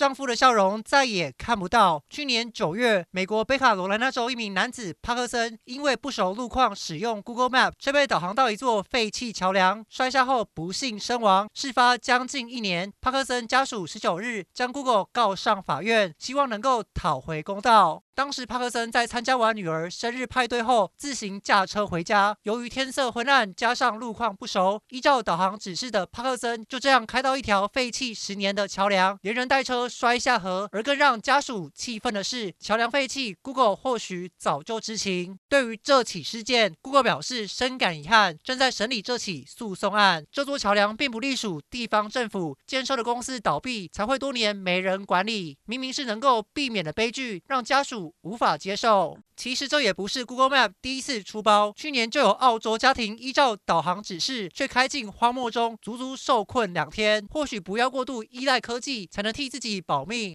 丈夫的笑容再也看不到。去年九月，美国北卡罗来纳州一名男子帕克森因为不熟路况，使用 Google Map 却被导航到一座废弃桥梁，摔下后不幸身亡。事发将近一年，帕克森家属十九日将 Google 告上法院，希望能够讨回公道。当时帕克森在参加完女儿生日派对后，自行驾车回家。由于天色昏暗，加上路况不熟，依照导航指示的帕克森就这样开到一条废弃十年的桥梁，连人带车摔下河。而更让家属气愤的是，桥梁废弃，Google 或许早就知情。对于这起事件，Google 表示深感遗憾，正在审理这起诉讼案。这座桥梁并不隶属地方政府，建设的公司倒闭才会多年没人管理。明明是能够避免的悲剧，让家属。无法接受。其实这也不是 Google Map 第一次出包，去年就有澳洲家庭依照导航指示，却开进荒漠中，足足受困两天。或许不要过度依赖科技，才能替自己保命。